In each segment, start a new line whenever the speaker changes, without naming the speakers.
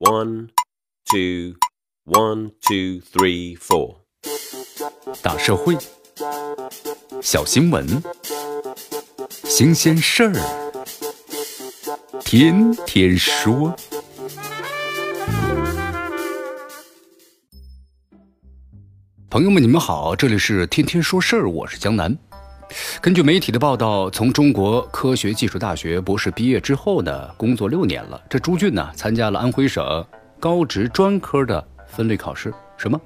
One, two, one, two, three, four。
大社会，小新闻，新鲜事儿，天天说。朋友们，你们好，这里是天天说事儿，我是江南。根据媒体的报道，从中国科学技术大学博士毕业之后呢，工作六年了。这朱俊呢，参加了安徽省高职专科的分类考试。什么？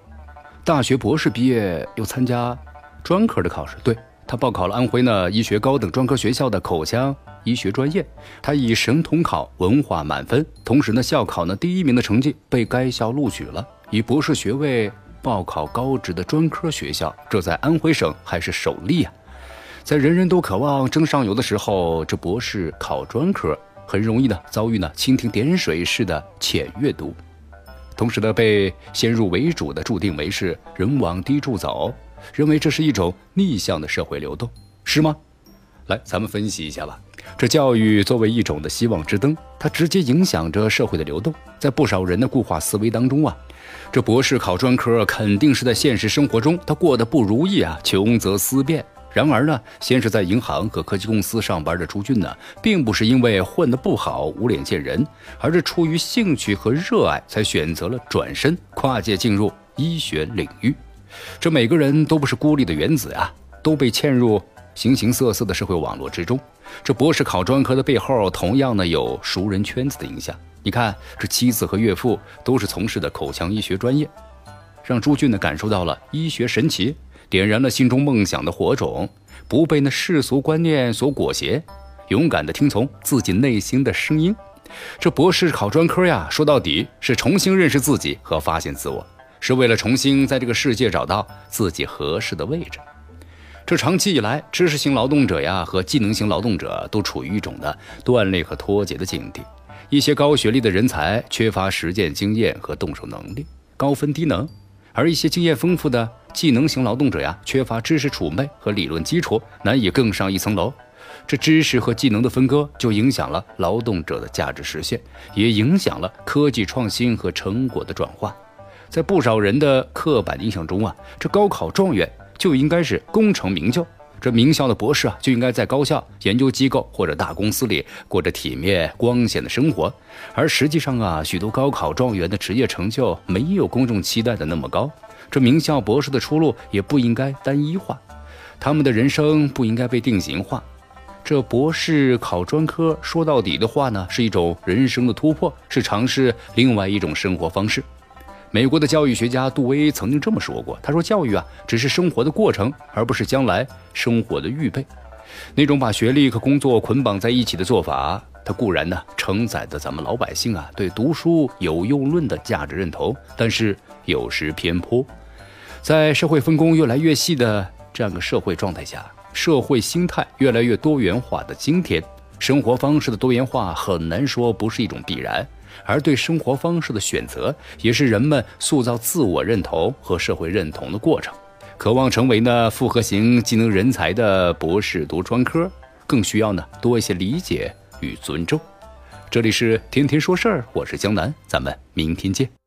大学博士毕业又参加专科的考试？对他报考了安徽呢医学高等专科学校的口腔医学专业。他以省统考文化满分，同时呢校考呢第一名的成绩被该校录取了，以博士学位。报考高职的专科学校，这在安徽省还是首例啊！在人人都渴望争上游的时候，这博士考专科很容易呢遭遇呢蜻蜓点水式的浅阅读，同时呢被先入为主的注定为是人往低处走，认为这是一种逆向的社会流动，是吗？来，咱们分析一下吧。这教育作为一种的希望之灯，它直接影响着社会的流动。在不少人的固化思维当中啊，这博士考专科肯定是在现实生活中他过得不如意啊，穷则思变。然而呢，先是在银行和科技公司上班的朱俊呢，并不是因为混得不好无脸见人，而是出于兴趣和热爱才选择了转身跨界进入医学领域。这每个人都不是孤立的原子啊，都被嵌入。形形色色的社会网络之中，这博士考专科的背后，同样呢有熟人圈子的影响。你看，这妻子和岳父都是从事的口腔医学专业，让朱俊呢感受到了医学神奇，点燃了心中梦想的火种，不被那世俗观念所裹挟，勇敢的听从自己内心的声音。这博士考专科呀，说到底是重新认识自己和发现自我，是为了重新在这个世界找到自己合适的位置。这长期以来，知识型劳动者呀和技能型劳动者都处于一种的断裂和脱节的境地。一些高学历的人才缺乏实践经验和动手能力，高分低能；而一些经验丰富的技能型劳动者呀，缺乏知识储备和理论基础，难以更上一层楼。这知识和技能的分割，就影响了劳动者的价值实现，也影响了科技创新和成果的转化。在不少人的刻板印象中啊，这高考状元。就应该是功成名就，这名校的博士啊，就应该在高校、研究机构或者大公司里过着体面光鲜的生活。而实际上啊，许多高考状元的职业成就没有公众期待的那么高。这名校博士的出路也不应该单一化，他们的人生不应该被定型化。这博士考专科，说到底的话呢，是一种人生的突破，是尝试另外一种生活方式。美国的教育学家杜威曾经这么说过：“他说，教育啊，只是生活的过程，而不是将来生活的预备。那种把学历和工作捆绑在一起的做法，它固然呢承载着咱们老百姓啊对读书有用论的价值认同，但是有时偏颇。在社会分工越来越细的这样个社会状态下，社会心态越来越多元化的今天，生活方式的多元化很难说不是一种必然。”而对生活方式的选择，也是人们塑造自我认同和社会认同的过程。渴望成为呢复合型技能人才的博士读专科，更需要呢多一些理解与尊重。这里是天天说事儿，我是江南，咱们明天见。